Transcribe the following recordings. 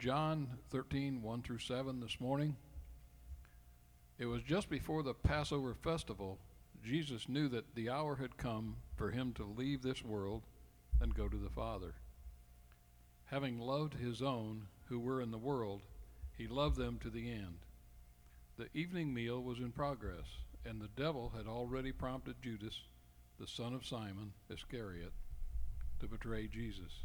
John 13, 1 through 7 this morning. It was just before the Passover festival. Jesus knew that the hour had come for him to leave this world and go to the Father. Having loved his own who were in the world, he loved them to the end. The evening meal was in progress, and the devil had already prompted Judas, the son of Simon Iscariot, to betray Jesus.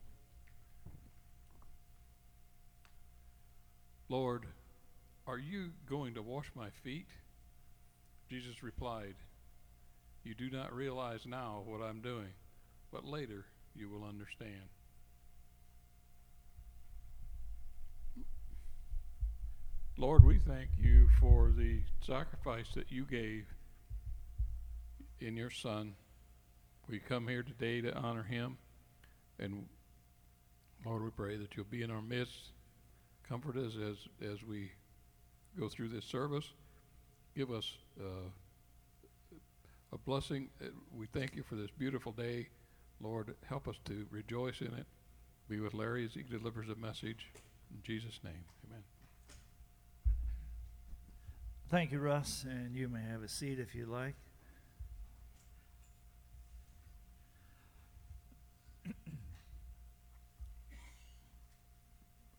Lord, are you going to wash my feet? Jesus replied, You do not realize now what I'm doing, but later you will understand. Lord, we thank you for the sacrifice that you gave in your Son. We come here today to honor him. And Lord, we pray that you'll be in our midst. Comfort us as, as we go through this service. Give us uh, a blessing. Uh, we thank you for this beautiful day. Lord, help us to rejoice in it. Be with Larry as he delivers a message. In Jesus' name, amen. Thank you, Russ, and you may have a seat if you'd like.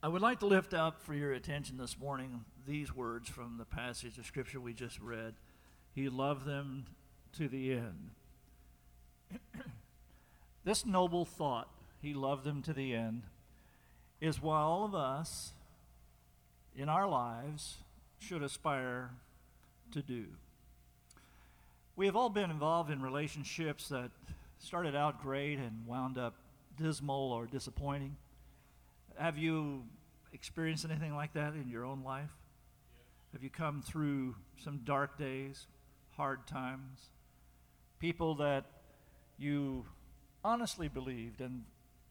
I would like to lift up for your attention this morning these words from the passage of Scripture we just read. He loved them to the end. this noble thought, He loved them to the end, is what all of us in our lives should aspire to do. We have all been involved in relationships that started out great and wound up dismal or disappointing. Have you experienced anything like that in your own life? Have you come through some dark days, hard times? People that you honestly believed and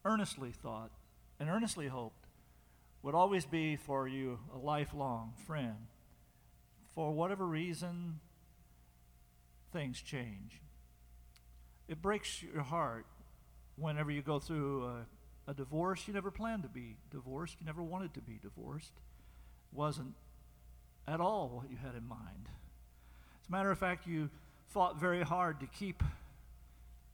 earnestly thought and earnestly hoped would always be for you a lifelong friend for whatever reason, things change. It breaks your heart whenever you go through a, a, divorce. You never planned to be divorced, you never wanted to be divorced. Wasn't at all what you had in mind. As a matter of fact, you fought very hard to keep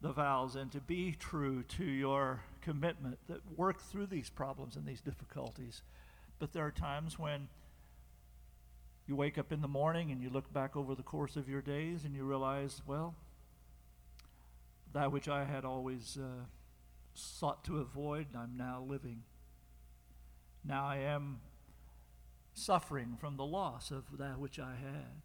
the vows and to be true to your commitment that work through these problems and these difficulties. But there are times when you wake up in the morning and you look back over the course of your days and you realize, well, that which I had always uh, sought to avoid, I'm now living. Now I am suffering from the loss of that which I had.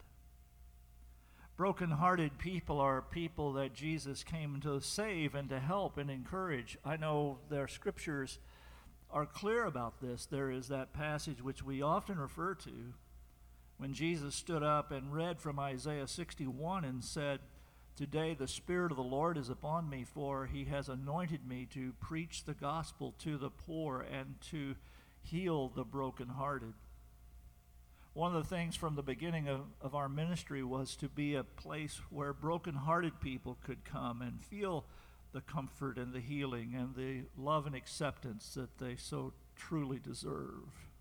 Broken-hearted people are people that Jesus came to save and to help and encourage. I know their scriptures are clear about this. There is that passage which we often refer to when Jesus stood up and read from Isaiah 61 and said, Today the Spirit of the Lord is upon me, for he has anointed me to preach the gospel to the poor and to heal the brokenhearted. One of the things from the beginning of, of our ministry was to be a place where brokenhearted people could come and feel the comfort and the healing and the love and acceptance that they so truly deserve.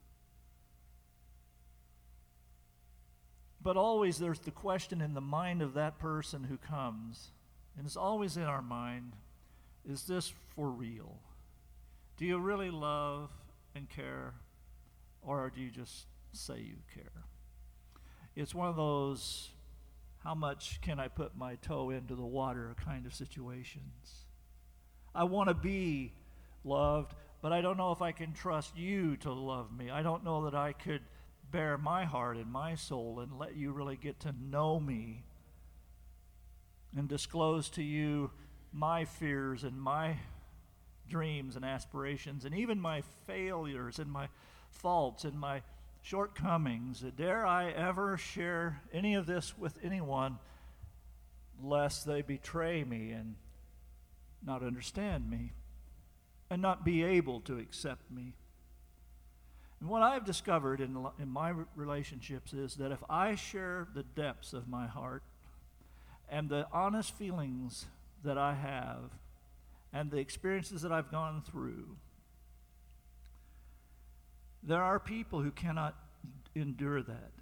But always there's the question in the mind of that person who comes, and it's always in our mind is this for real? Do you really love and care, or do you just say you care? It's one of those how much can I put my toe into the water kind of situations. I want to be loved, but I don't know if I can trust you to love me. I don't know that I could bare my heart and my soul and let you really get to know me and disclose to you my fears and my dreams and aspirations and even my failures and my faults and my shortcomings. Dare I ever share any of this with anyone lest they betray me and not understand me and not be able to accept me? And what I've discovered in, in my relationships is that if I share the depths of my heart and the honest feelings that I have and the experiences that I've gone through, there are people who cannot endure that.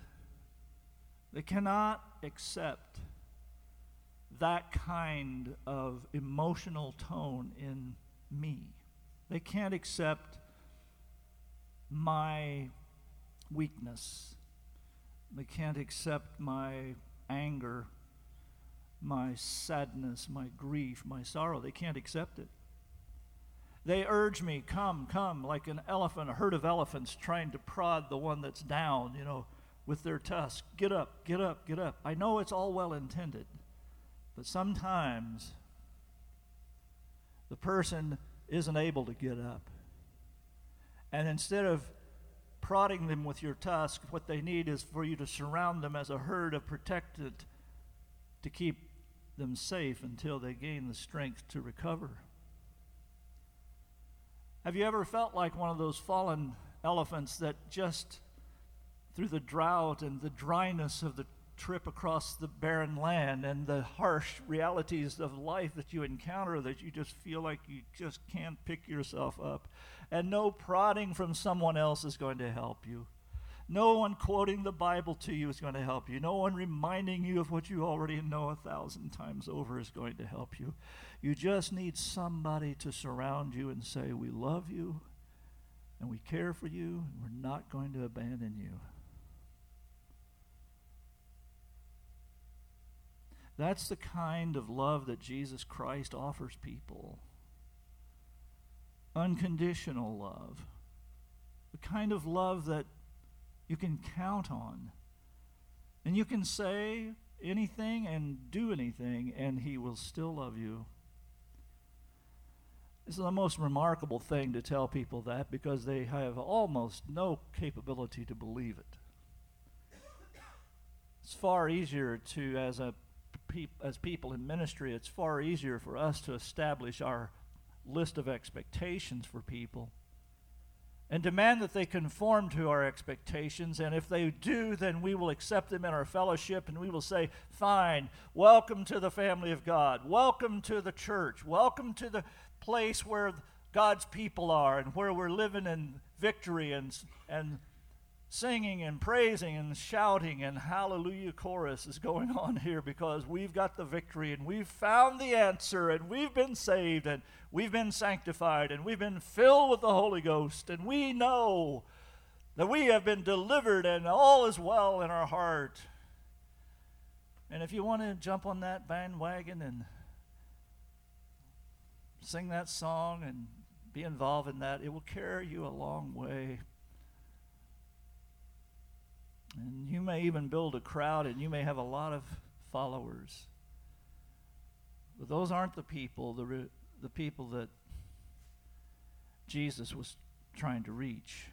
They cannot accept that kind of emotional tone in me. They can't accept my weakness. They can't accept my anger, my sadness, my grief, my sorrow. They can't accept it. They urge me, come, come, like an elephant, a herd of elephants trying to prod the one that's down, you know, with their tusk. Get up, get up, get up. I know it's all well intended, but sometimes the person isn't able to get up. And instead of prodding them with your tusk, what they need is for you to surround them as a herd of protected to keep them safe until they gain the strength to recover. Have you ever felt like one of those fallen elephants that just through the drought and the dryness of the trip across the barren land and the harsh realities of life that you encounter that you just feel like you just can't pick yourself up. And no prodding from someone else is going to help you. No one quoting the Bible to you is going to help you. No one reminding you of what you already know a thousand times over is going to help you. You just need somebody to surround you and say, We love you and we care for you and we're not going to abandon you. That's the kind of love that Jesus Christ offers people. Unconditional love. The kind of love that you can count on. And you can say anything and do anything, and He will still love you. This is the most remarkable thing to tell people that because they have almost no capability to believe it. It's far easier to, as a as people in ministry, it's far easier for us to establish our list of expectations for people and demand that they conform to our expectations. And if they do, then we will accept them in our fellowship and we will say, Fine, welcome to the family of God, welcome to the church, welcome to the place where God's people are and where we're living in victory and, and singing and praising and shouting and hallelujah chorus is going on here because we've got the victory and we've found the answer and we've been saved and we've been sanctified and we've been filled with the Holy Ghost and we know that we have been delivered and all is well in our heart. And if you want to jump on that bandwagon and sing that song and be involved in that, it will carry you a long way. And you may even build a crowd and you may have a lot of followers. But those aren't the people, the, the people that Jesus was trying to reach.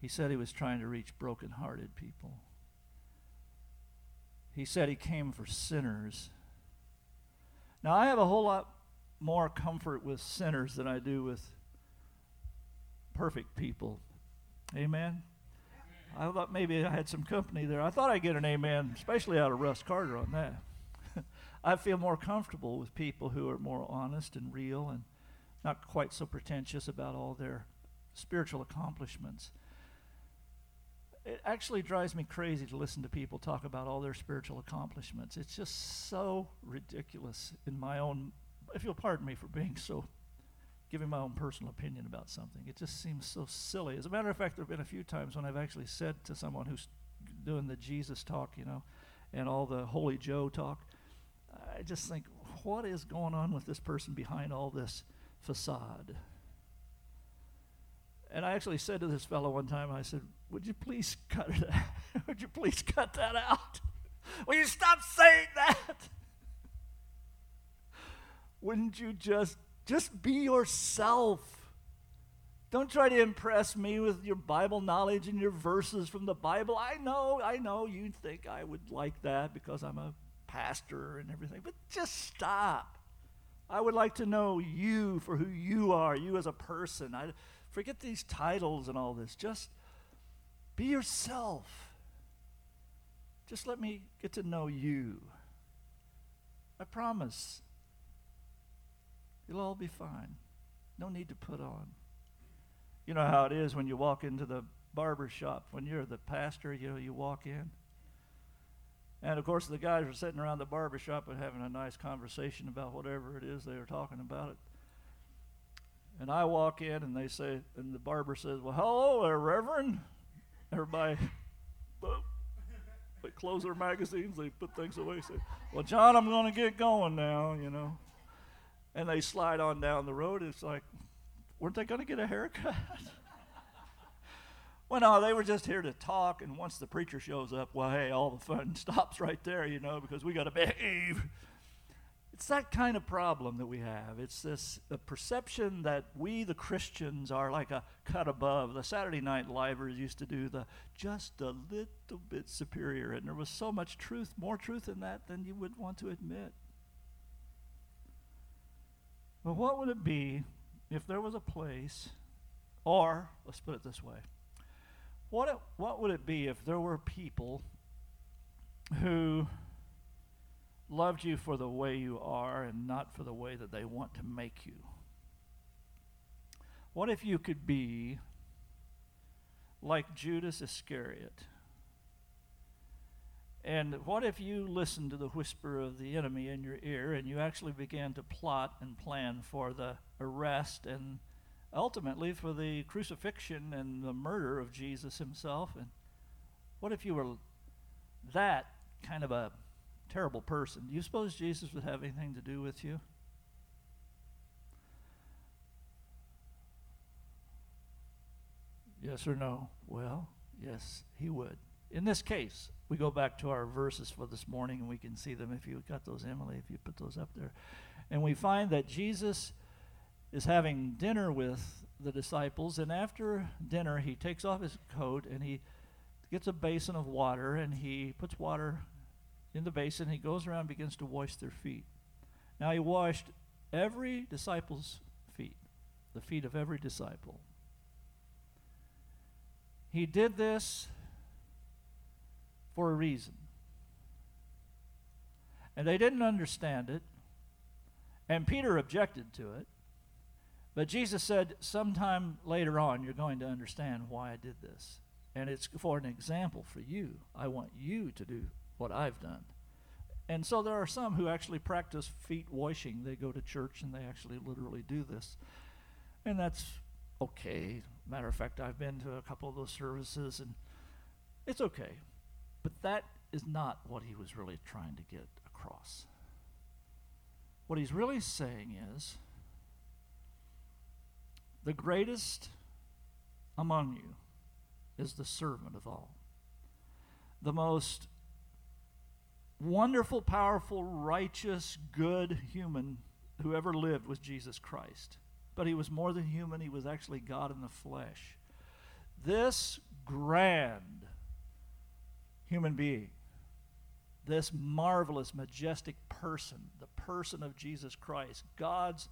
He said he was trying to reach broken-hearted people. He said he came for sinners. Now, I have a whole lot more comfort with sinners than I do with perfect people. Amen? I thought maybe I had some company there. I thought I'd get an amen, especially out of Russ Carter on that. I feel more comfortable with people who are more honest and real and not quite so pretentious about all their spiritual accomplishments. It actually drives me crazy to listen to people talk about all their spiritual accomplishments. It's just so ridiculous in my own, if you'll pardon me for being so giving my own personal opinion about something. It just seems so silly. As a matter of fact, there have been a few times when I've actually said to someone who's doing the Jesus talk, you know, and all the Holy Joe talk, I just think, what is going on with this person behind all this facade? And I actually said to this fellow one time, I said, Would you please cut it out? Would you please cut that out? Will you stop saying that? Wouldn't you just just be yourself? Don't try to impress me with your Bible knowledge and your verses from the Bible. I know, I know you think I would like that because I'm a pastor and everything, but just stop. I would like to know you for who you are, you as a person. I forget these titles and all this. Just be yourself. Just let me get to know you. I promise It'll all be fine. No need to put on. You know how it is when you walk into the barber shop. When you're the pastor, you know, you walk in. And of course, the guys are sitting around the barber shop and having a nice conversation about whatever it is they are talking about. It. And I walk in and they say, and the barber says, Well, hello there, Reverend. Everybody, they close their magazines, they put things away, say, Well, John, I'm going to get going now, you know and they slide on down the road. It's like, weren't they going to get a haircut? well, no, they were just here to talk. And once the preacher shows up, well, hey, all the fun stops right there, you know, because we got to behave. It's that kind of problem that we have. It's this perception that we, the Christians, are like a cut above. The Saturday Night Livers used to do the just a little bit superior, and there was so much truth, more truth in that than you would want to admit. But what would it be if there was a place, or let's put it this way what, it, what would it be if there were people who loved you for the way you are and not for the way that they want to make you? What if you could be like Judas Iscariot? And what if you listened to the whisper of the enemy in your ear and you actually began to plot and plan for the arrest and ultimately for the crucifixion and the murder of Jesus himself? And what if you were that kind of a terrible person? Do you suppose Jesus would have anything to do with you? Yes or no? Well, yes, he would. In this case, we go back to our verses for this morning and we can see them if you got those, Emily, if you put those up there. And we find that Jesus is having dinner with the disciples, and after dinner, he takes off his coat and he gets a basin of water and he puts water in the basin. He goes around and begins to wash their feet. Now, he washed every disciple's feet, the feet of every disciple. He did this for a reason. And they didn't understand it. And Peter objected to it. But Jesus said, sometime later on, you're going to understand why I did this. And it's for an example for you. I want you to do what I've done. And so there are some who actually practice feet washing. They go to church and they actually literally do this. And that's okay. Matter of fact, I've been to a couple of those services and it's okay. But that is not what he was really trying to get across. What he's really saying is the greatest among you is the servant of all. The most wonderful, powerful, righteous, good human who ever lived was Jesus Christ. But he was more than human, he was actually God in the flesh. This grand human being. This marvelous, majestic person, the person of Jesus Christ, God's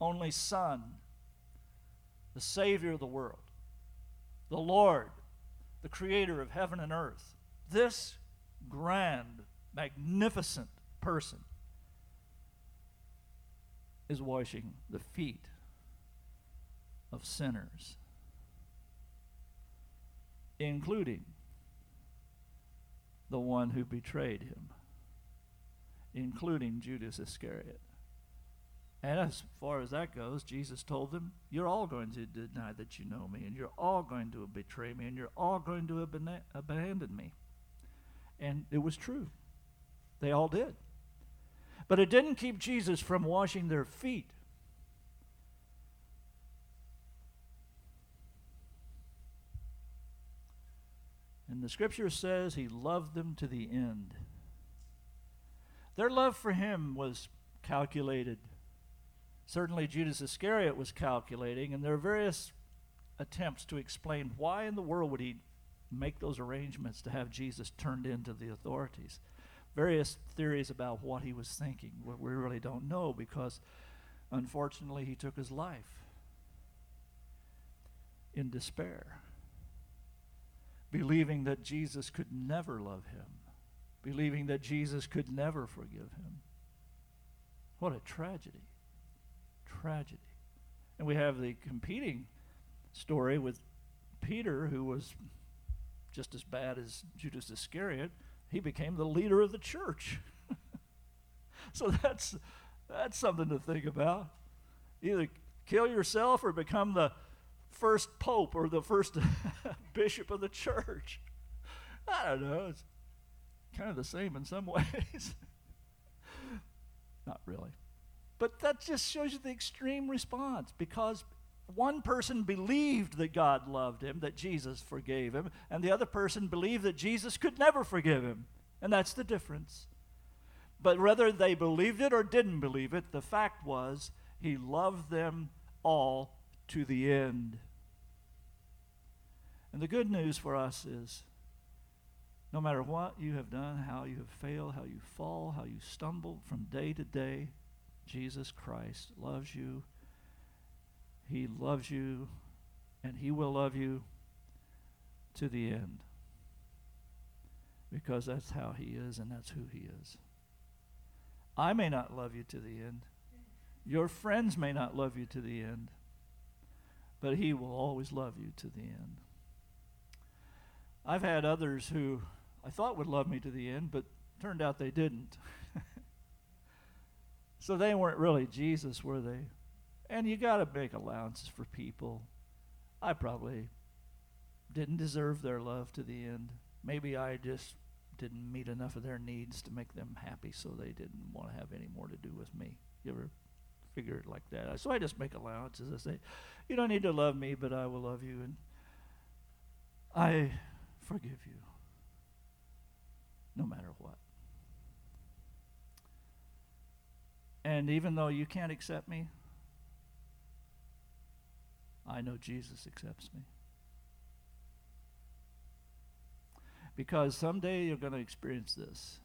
only Son, the Savior of the world, the Lord, the Creator of heaven and earth. This grand, magnificent person is washing the feet of sinners, including the one who betrayed him, including Judas Iscariot. And as far as that goes, Jesus told them, You're all going to deny that you know me, and you're all going to betray me, and you're all going to abandon, me. And it was true. They all did. But it didn't keep Jesus from washing their feet. And the scripture says he loved them to the end. Their love for him was calculated. Certainly, Judas Iscariot was calculating, and there are various attempts to explain why in the world would he make those arrangements to have Jesus turned into the authorities. Various theories about what he was thinking. We really don't know because, unfortunately, he took his life in despair believing that Jesus could never love him, believing that Jesus could never forgive him. What a tragedy. Tragedy. And we have the competing story with Peter, who was just as bad as Judas Iscariot. He became the leader of the church. so that's, that's something to think about. Either kill yourself or become the first pope or the first bishop of the church. I don't know. It's kind of the same in some ways. Not really. But that just shows you the extreme response because one person believed that God loved him, that Jesus forgave him, and the other person believed that Jesus could never forgive him. And that's the difference. But whether they believed it or didn't believe it, the fact was he loved them all to the end. And the good news for us is no matter what you have done, how you have failed, how you fall, how you stumble from day to day, Jesus Christ loves you. He loves you, and He will love you to the end. Because that's how He is, and that's who He is. I may not love you to the end. Your friends may not love you to the end. But He will always love you to the end. I've had others who I thought would love me to the end, but turned out they didn't. so they weren't really Jesus, were they? And you got to make allowances for people. I probably didn't deserve their love to the end. Maybe I just didn't meet enough of their needs to make them happy, so they didn't want to have any more to do with me. You ever figure it like that? So I just make allowances. I say, you don't need to love me, but I will love you. And I forgive you no matter what. And even though you can't accept me, I know Jesus accepts me. Because someday you're going to experience this.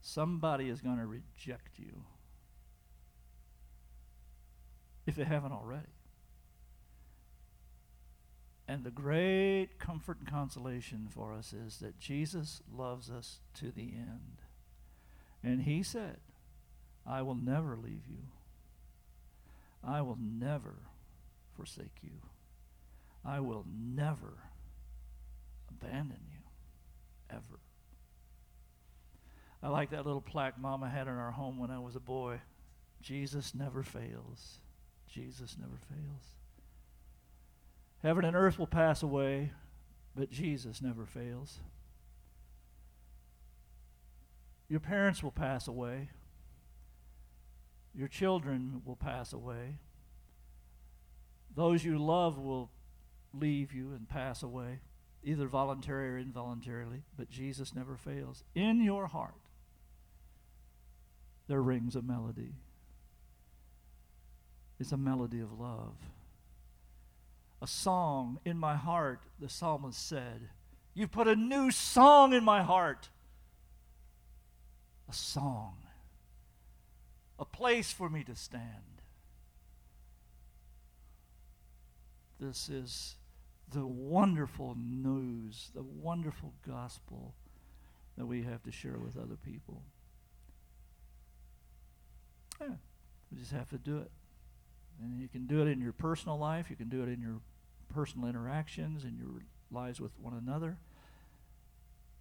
Somebody is going to reject you if they haven't already. And the great comfort and consolation for us is that Jesus loves us to the end. And he said, I will never leave you. I will never forsake you. I will never abandon you, ever. I like that little plaque Mama had in our home when I was a boy. Jesus never fails. Jesus never fails. Heaven and earth will pass away, but Jesus never fails. Your parents will pass away. Your children will pass away. Those you love will leave you and pass away, either voluntarily or involuntarily, but Jesus never fails. In your heart, there rings a melody. It's a melody of love a song in my heart, the psalmist said. You've put a new song in my heart. A song. A place for me to stand. This is the wonderful news, the wonderful gospel that we have to share with other people. Yeah, we just have to do it. And you can do it in your personal life, you can do it in your personal interactions and your lives with one another.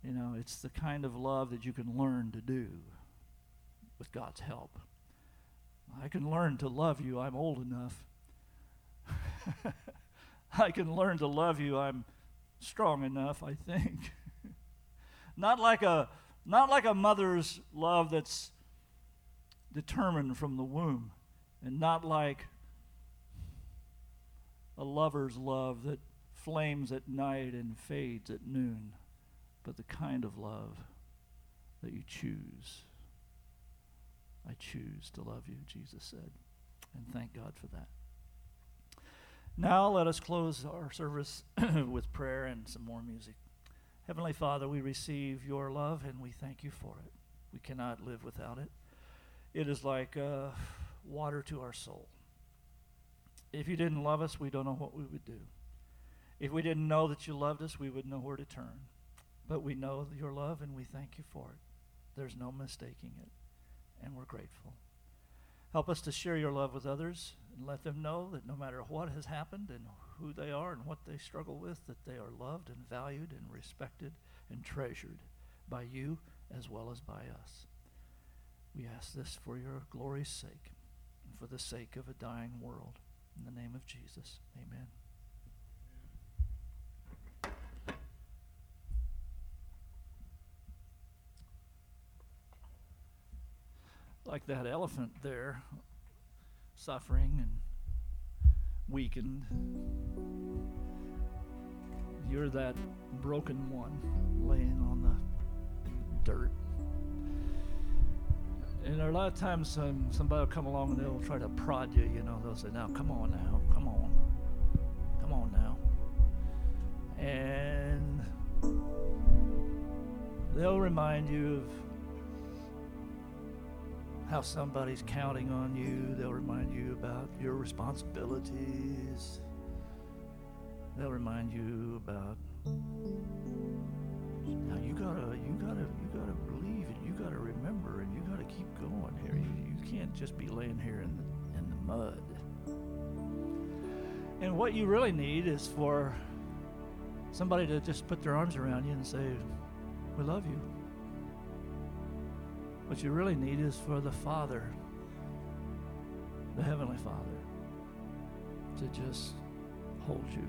You know, it's the kind of love that you can learn to do with God's help. I can learn to love you. I'm old enough. I can learn to love you. I'm strong enough, I think. not like a not like a mother's love that's determined from the womb, and not like a lover's love that flames at night and fades at noon, but the kind of love that you choose. I choose to love you, Jesus said. And thank God for that. Now let us close our service with prayer and some more music. Heavenly Father, we receive your love and we thank you for it. We cannot live without it. It is like uh, water to our soul. If you didn't love us, we don't know what we would do. If we didn't know that you loved us, we would know where to turn. But we know your love and we thank you for it. There's no mistaking it, and we're grateful. Help us to share your love with others and let them know that no matter what has happened and who they are and what they struggle with, that they are loved and valued and respected and treasured by you as well as by us. We ask this for your glory's sake and for the sake of a dying world. In the name of Jesus, amen. Like that elephant there, suffering and weakened. You're that broken one laying on the dirt. And a lot of times um, somebody will come along and they'll try to prod you, you know, they'll say, now come on now, come on, come on now. And they'll remind you of how somebody's counting on you. They'll remind you about your responsibilities. They'll remind you about now you gotta you gotta you gotta believe and you gotta remember and you gotta keep going here. You, you can't just be laying here in the in the mud. And what you really need is for somebody to just put their arms around you and say, We love you. What you really need is for the Father, the Heavenly Father, to just hold you.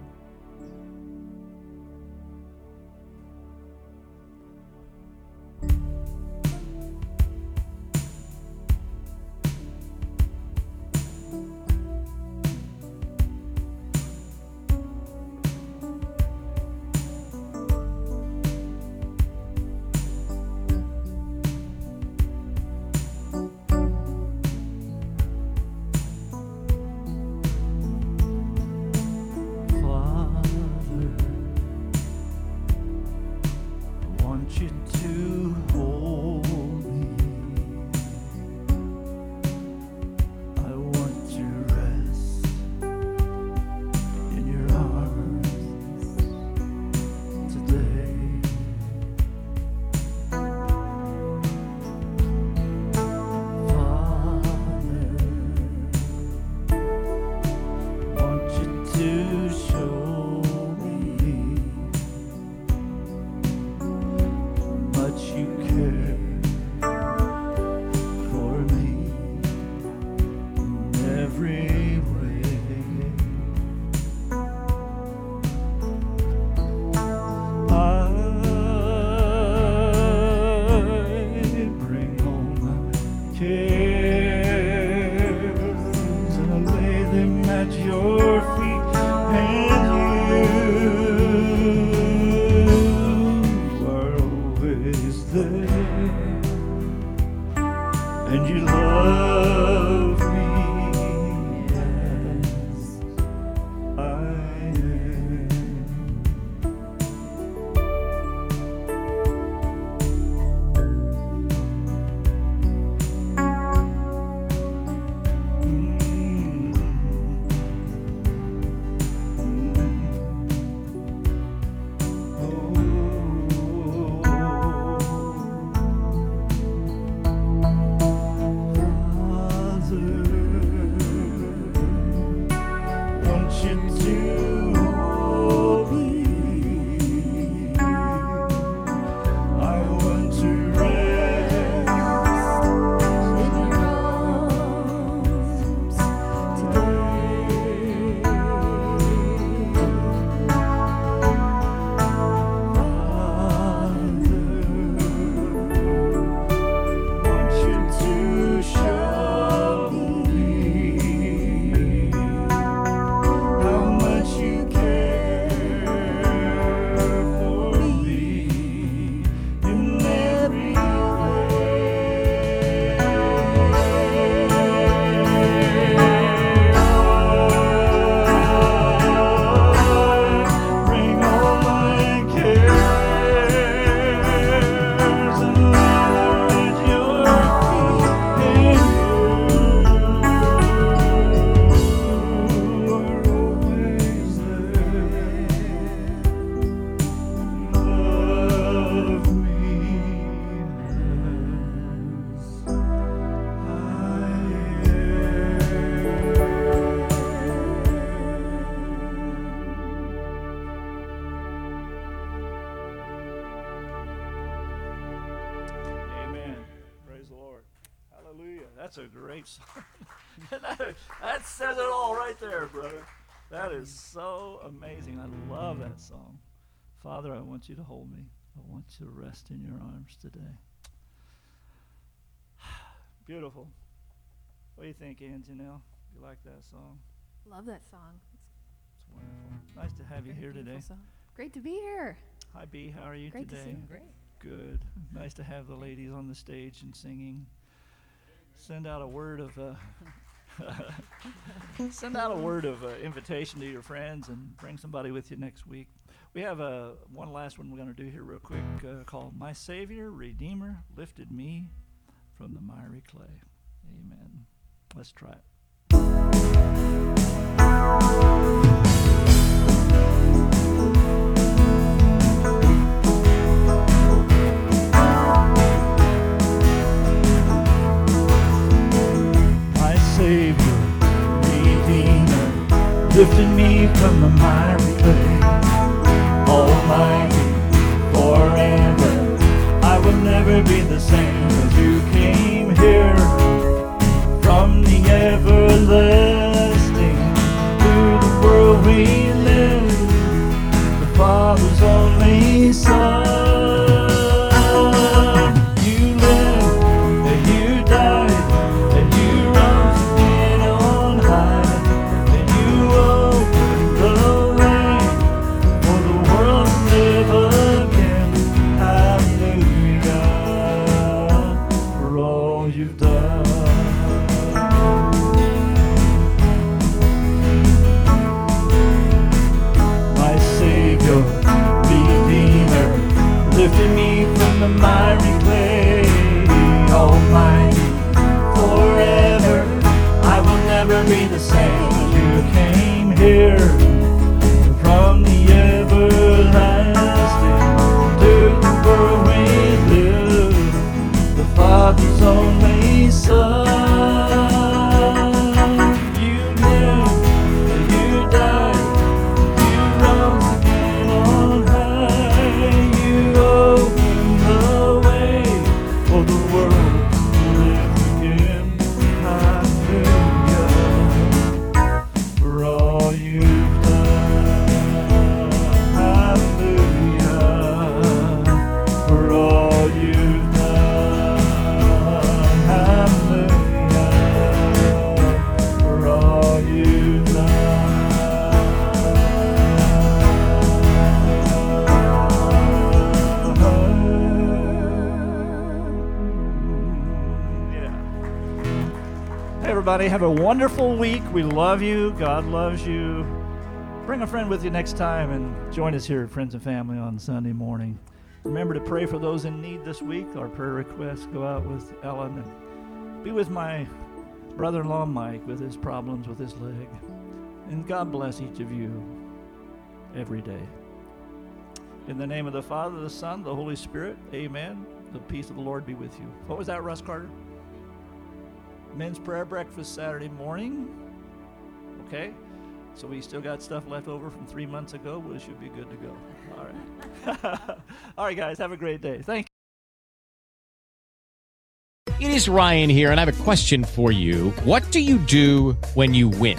That, that says it all right there, brother. That is so amazing. I love that song. Father, I want you to hold me. I want you to rest in your arms today. Beautiful. What do you think, Anjanelle? You like that song? Love that song. It's wonderful. Nice to have you here today. Song. Great to be here. Hi, B. How are you Great today? to see you. Great. Good. Nice to have the ladies on the stage and singing. Send out a word of uh, send out a word of uh, invitation to your friends and bring somebody with you next week. We have uh, one last one we're going to do here real quick uh, called "My Savior, Redeemer, lifted me from the miry clay." Amen. Let's try it. Lifted me from the miry clay. Almighty, forever, I will never be the same as you came here from the everlasting everybody, have a wonderful week. We love you. God loves you. Bring a friend with you next time and join us here at Friends and Family on Sunday morning. Remember to pray for those in need this week. Our prayer requests go out with Ellen and be with my brother in law Mike with his problems with his leg. And God bless each of you every day. In the name of the Father, the Son, the Holy Spirit, amen. The peace of the Lord be with you. What was that, Russ Carter? Men's prayer breakfast Saturday morning. Okay? So we still got stuff left over from three months ago. We should be good to go. All right. All right, guys. Have a great day. Thank you. It is Ryan here, and I have a question for you. What do you do when you win?